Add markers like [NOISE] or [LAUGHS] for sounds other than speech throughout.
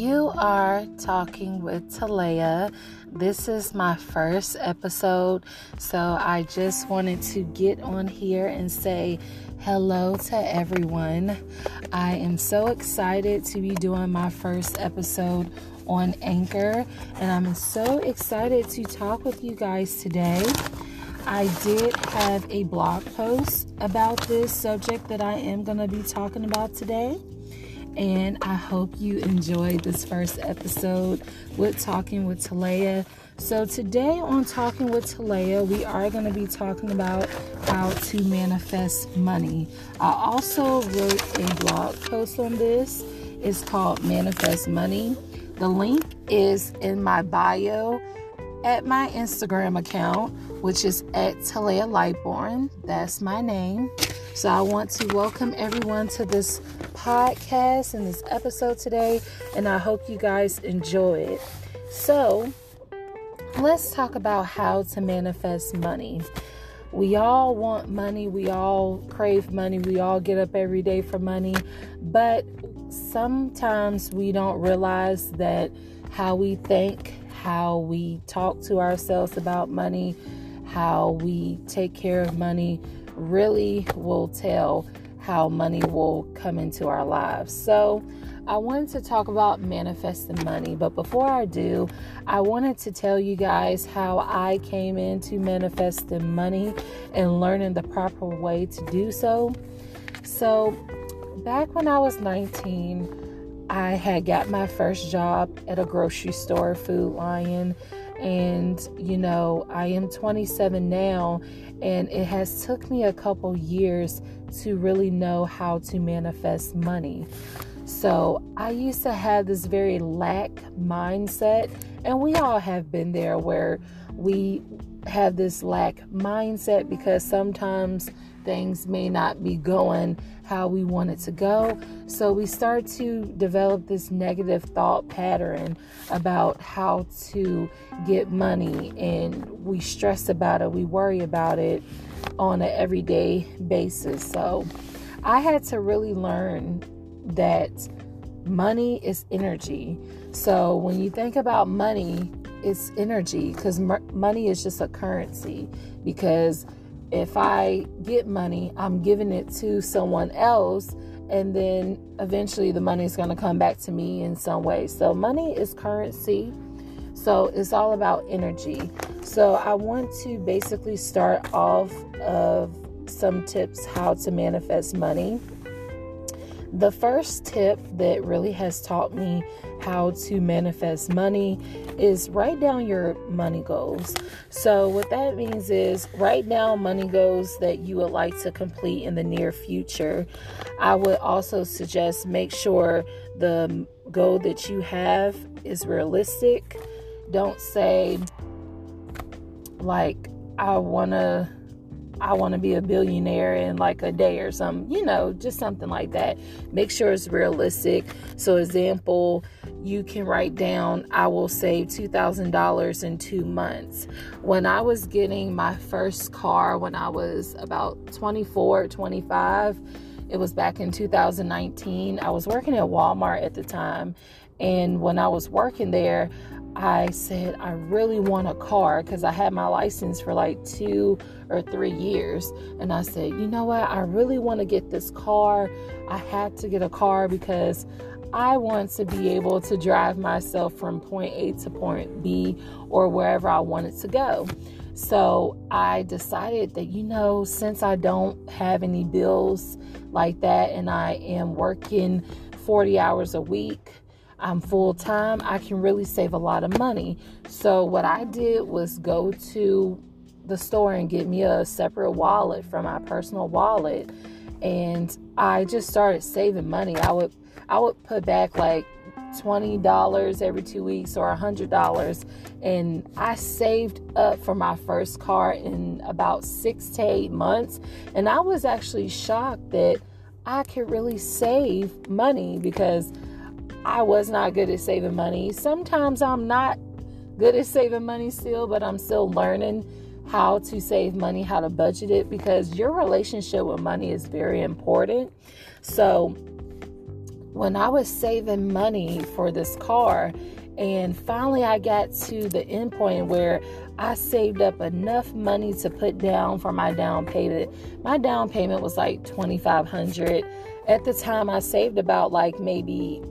You are talking with Talaya. This is my first episode, so I just wanted to get on here and say hello to everyone. I am so excited to be doing my first episode on Anchor, and I'm so excited to talk with you guys today. I did have a blog post about this subject that I am going to be talking about today and I hope you enjoyed this first episode with Talking with Talaya. So, today on Talking with Talaya, we are going to be talking about how to manifest money. I also wrote a blog post on this. It's called Manifest Money. The link is in my bio at my Instagram account, which is at Talaya Lightbourne. That's my name. So I want to welcome everyone to this podcast and this episode today, and I hope you guys enjoy it. So let's talk about how to manifest money. We all want money, we all crave money, we all get up every day for money, but sometimes we don't realize that how we think how we talk to ourselves about money, how we take care of money, really will tell how money will come into our lives. So, I wanted to talk about manifesting money, but before I do, I wanted to tell you guys how I came into manifesting money and learning the proper way to do so. So, back when I was 19, I had got my first job at a grocery store, Food Lion, and you know, I am 27 now and it has took me a couple years to really know how to manifest money. So, I used to have this very lack mindset, and we all have been there where we have this lack mindset because sometimes things may not be going how we want it to go. So we start to develop this negative thought pattern about how to get money and we stress about it, we worry about it on an everyday basis. So I had to really learn that money is energy. So when you think about money, it's energy because money is just a currency because if I get money, I'm giving it to someone else, and then eventually the money is going to come back to me in some way. So, money is currency. So, it's all about energy. So, I want to basically start off of some tips how to manifest money. The first tip that really has taught me how to manifest money is write down your money goals. So, what that means is write down money goals that you would like to complete in the near future. I would also suggest make sure the goal that you have is realistic. Don't say, like, I want to I want to be a billionaire in like a day or something, you know, just something like that. Make sure it's realistic. So, example, you can write down, I will save $2,000 in two months. When I was getting my first car when I was about 24, 25, it was back in 2019. I was working at Walmart at the time. And when I was working there, I said, I really want a car because I had my license for like two or three years. And I said, you know what? I really want to get this car. I had to get a car because I want to be able to drive myself from point A to point B or wherever I wanted to go. So I decided that, you know, since I don't have any bills like that and I am working 40 hours a week, I'm full time, I can really save a lot of money. So, what I did was go to the store and get me a separate wallet from my personal wallet and I just started saving money. I would I would put back like $20 every 2 weeks or $100 and I saved up for my first car in about 6 to 8 months and I was actually shocked that I could really save money because I was not good at saving money. Sometimes I'm not good at saving money still, but I'm still learning how to save money, how to budget it because your relationship with money is very important. So, when I was saving money for this car, and finally I got to the end point where I saved up enough money to put down for my down payment. My down payment was like 2500 At the time I saved about like maybe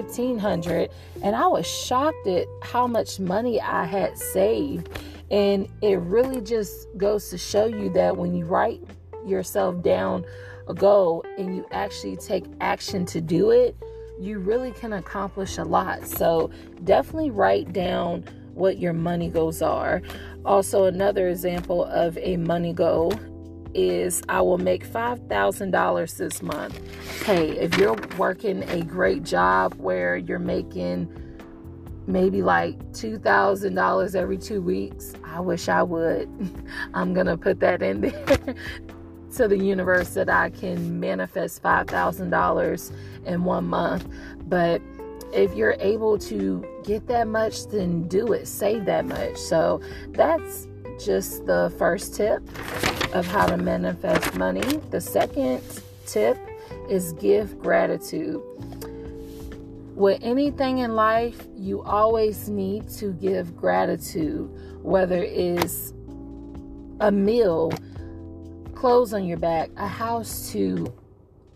1500 and I was shocked at how much money I had saved. And it really just goes to show you that when you write yourself down a goal and you actually take action to do it, you really can accomplish a lot. So definitely write down what your money goals are. Also, another example of a money goal is I will make $5,000 this month. Hey, if you're working a great job where you're making maybe like $2,000 every two weeks, I wish I would. [LAUGHS] I'm going to put that in there [LAUGHS] to the universe that I can manifest $5,000 in one month. But if you're able to get that much, then do it. Save that much. So that's just the first tip of how to manifest money. The second tip is give gratitude. With anything in life, you always need to give gratitude, whether it's a meal, clothes on your back, a house to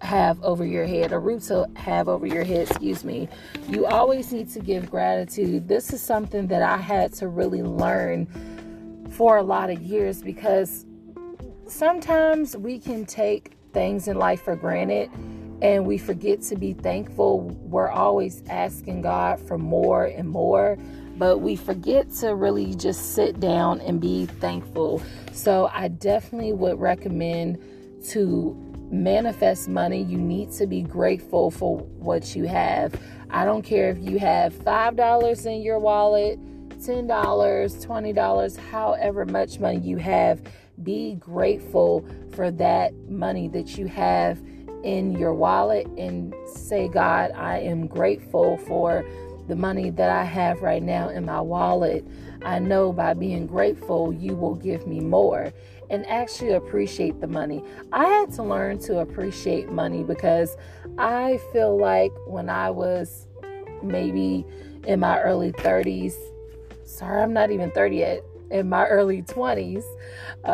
have over your head, a roof to have over your head, excuse me. You always need to give gratitude. This is something that I had to really learn for a lot of years because sometimes we can take things in life for granted and we forget to be thankful. We're always asking God for more and more, but we forget to really just sit down and be thankful. So I definitely would recommend to manifest money, you need to be grateful for what you have. I don't care if you have $5 in your wallet, $10, $20, however much money you have, be grateful for that money that you have in your wallet and say, God, I am grateful for the money that I have right now in my wallet. I know by being grateful, you will give me more and actually appreciate the money. I had to learn to appreciate money because I feel like when I was maybe in my early 30s, sorry, I'm not even 30 yet, in my early 20s,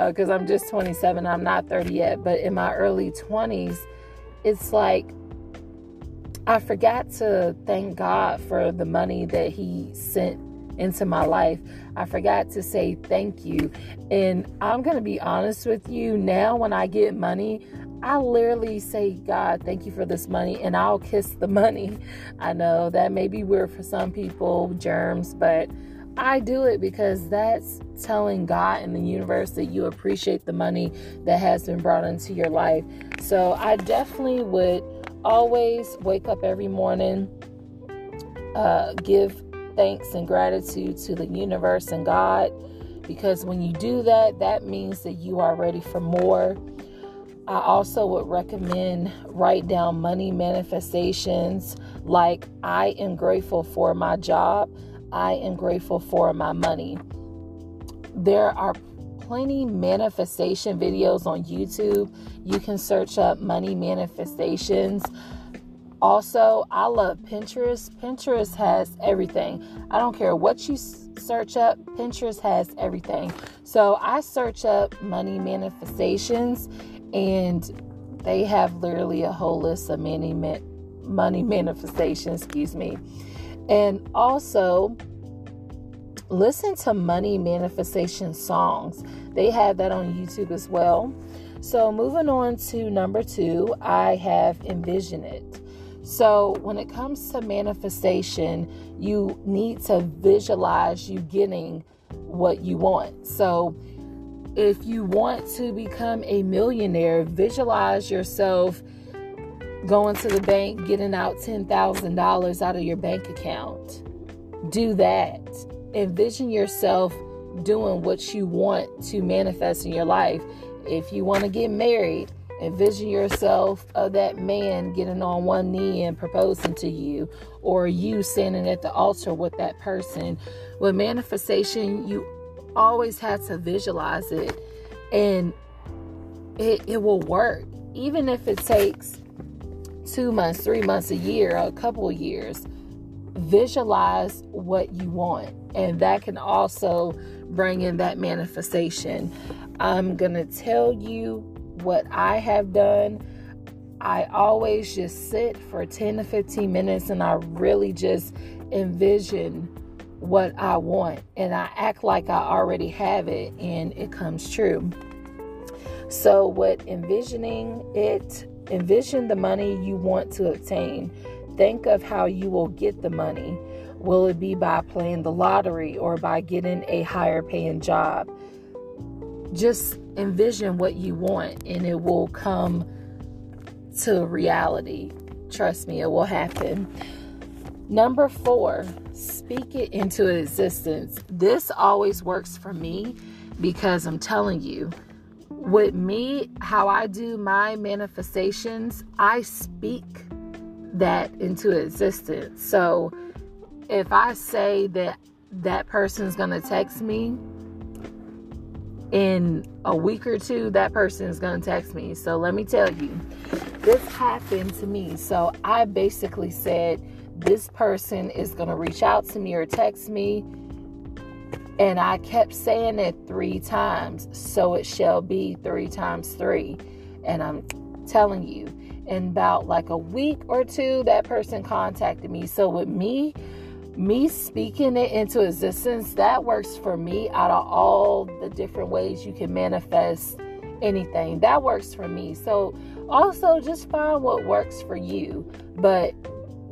because uh, I'm just 27, I'm not 30 yet, but in my early 20s, it's like I forgot to thank God for the money that He sent into my life. I forgot to say thank you. And I'm going to be honest with you now, when I get money, I literally say, God, thank you for this money, and I'll kiss the [LAUGHS] money. I know that may be weird for some people, germs, but I do it because that's telling God and the universe that you appreciate the money that has been brought into your life. So I definitely would always wake up every morning, uh, give thanks and gratitude to the universe and God because when you do that, that means that you are ready for more. I also would recommend write down money manifestations like I am grateful for my job, I am grateful for my money. There are plenty manifestation videos on YouTube. You can search up money manifestations. Also, I love Pinterest. Pinterest has everything. I don't care what you search up, Pinterest has everything. So I search up money manifestations and they have literally a whole list of money money manifestations, excuse me. And also listen to money manifestation songs. They have that on YouTube as well. So moving on to number 2, I have Envision It. So, when it comes to manifestation, you need to visualize you getting what you want. So, if you want to become a millionaire, visualize yourself going to the bank, getting out $10,000 out of your bank account. Do that. Envision yourself doing what you want to manifest in your life. If you want to get married, Envision yourself of that man getting on one knee and proposing to you, or you standing at the altar with that person. With manifestation, you always have to visualize it, and it, it will work. Even if it takes two months, three months, a year, a couple of years. Visualize what you want, and that can also bring in that manifestation. I'm going to tell you what I have done. I always just sit for 10 to 15 minutes and I really just envision what I want and I act like I already have it and it comes true. So, what envisioning it, envision the money you want to obtain. Think of how you will get the money. Will it be by playing the lottery or by getting a higher paying job? Just envision what you want and it will come to reality. Trust me, it will happen. Number four, speak it into existence. This always works for me because I'm telling you, with me, how I do my manifestations, I speak that into existence. So if I say that that person's going to text me in a week or two, that person's going to text me. So let me tell you, this happened to me. So I basically said, this person is going to reach out to me or text me. And I kept saying it three times. So it shall be three times three. And I'm telling you, in about like a week or two, that person contacted me. So with me, me speaking it into existence, that works for me out of all the different ways you can manifest anything. That works for me. So also just find what works for you. But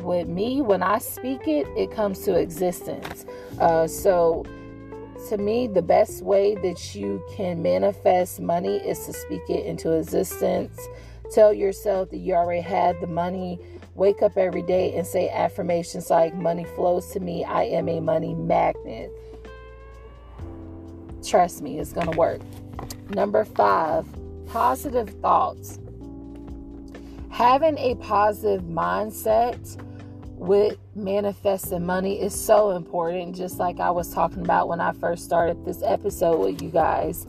with me, when I speak it, it comes to existence. Uh, so, to me, the best way that you can manifest money is to speak it into existence. Tell yourself that you already had the money. Wake up every day and say affirmations like, Money flows to me. I am a money magnet. Trust me, it's going to work. Number five, positive thoughts. Having a positive mindset with manifesting money is so important, just like I was talking about when I first started this episode with you guys.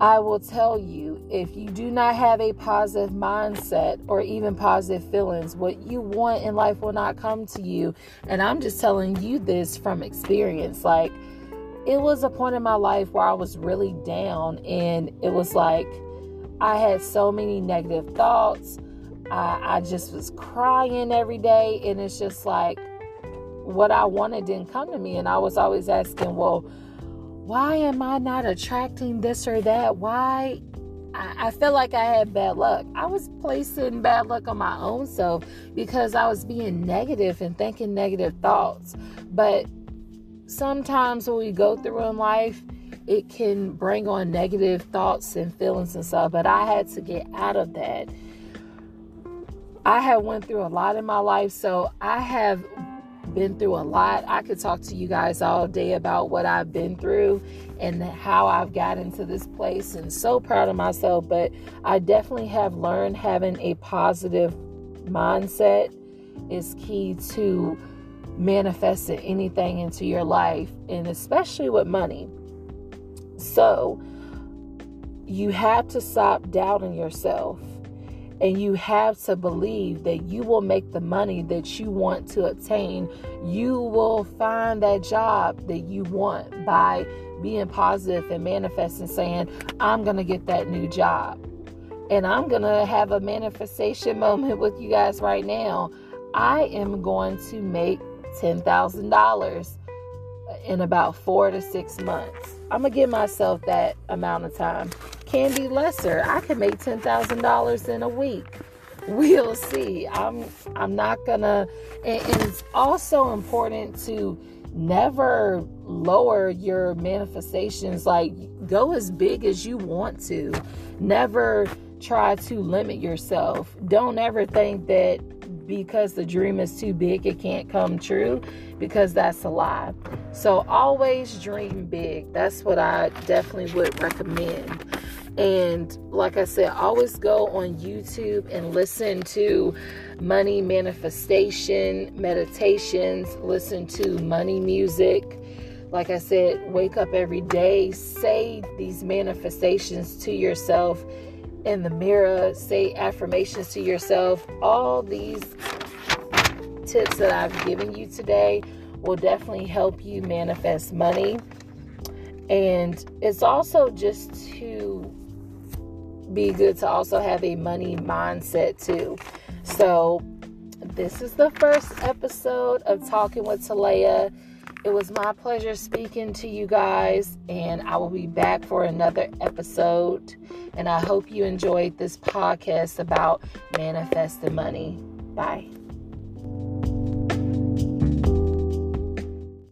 I will tell you if you do not have a positive mindset or even positive feelings, what you want in life will not come to you. And I'm just telling you this from experience. Like, it was a point in my life where I was really down, and it was like I had so many negative thoughts I, I just was crying every day, and it's just like what I wanted didn't come to me. And I was always asking, well, why am I not attracting this or that? Why? I, I feel like I had bad luck. I was placing bad luck on my own self because I was being negative and thinking negative thoughts. But sometimes when we go through in life, it can bring on negative thoughts and feelings and stuff. But I had to get out of that I have went through a lot in my life, so I have been through a lot. I could talk to you guys all day about what I've been through and how I've gotten to this place and so proud of myself, but I definitely have learned having a positive mindset is key to manifesting anything into your life and especially with money. So, you have to stop doubting yourself and you have to believe that you will make the money that you want to obtain. You will find that job that you want by being positive and manifesting, saying, I'm going to get that new job. And I'm going to have a manifestation moment with you guys right now. I am going to make $10,000 in about four to six months. I'm going to give myself that amount of time can be lesser. I can make ten thousand dollars in a week. We'll see. I'm I'm not gonna. And, and it's also important to never lower your manifestations. Like go as big as you want to. Never try to limit yourself. Don't ever think that because the dream is too big, it can't come true, because that's a lie. So always dream big. That's what I definitely would recommend. And like I said, always go on YouTube and listen to money manifestation meditations, listen to money music. Like I said, wake up every day, say these manifestations to yourself in the mirror, say affirmations to yourself. All these tips that I've given you today will definitely help you manifest money. And it's also just to be good to also have a money mindset too. So, this is the first episode of Talking with Talaya. It was my pleasure speaking to you guys, and I will be back for another episode. And I hope you enjoyed this podcast about manifesting money. Bye.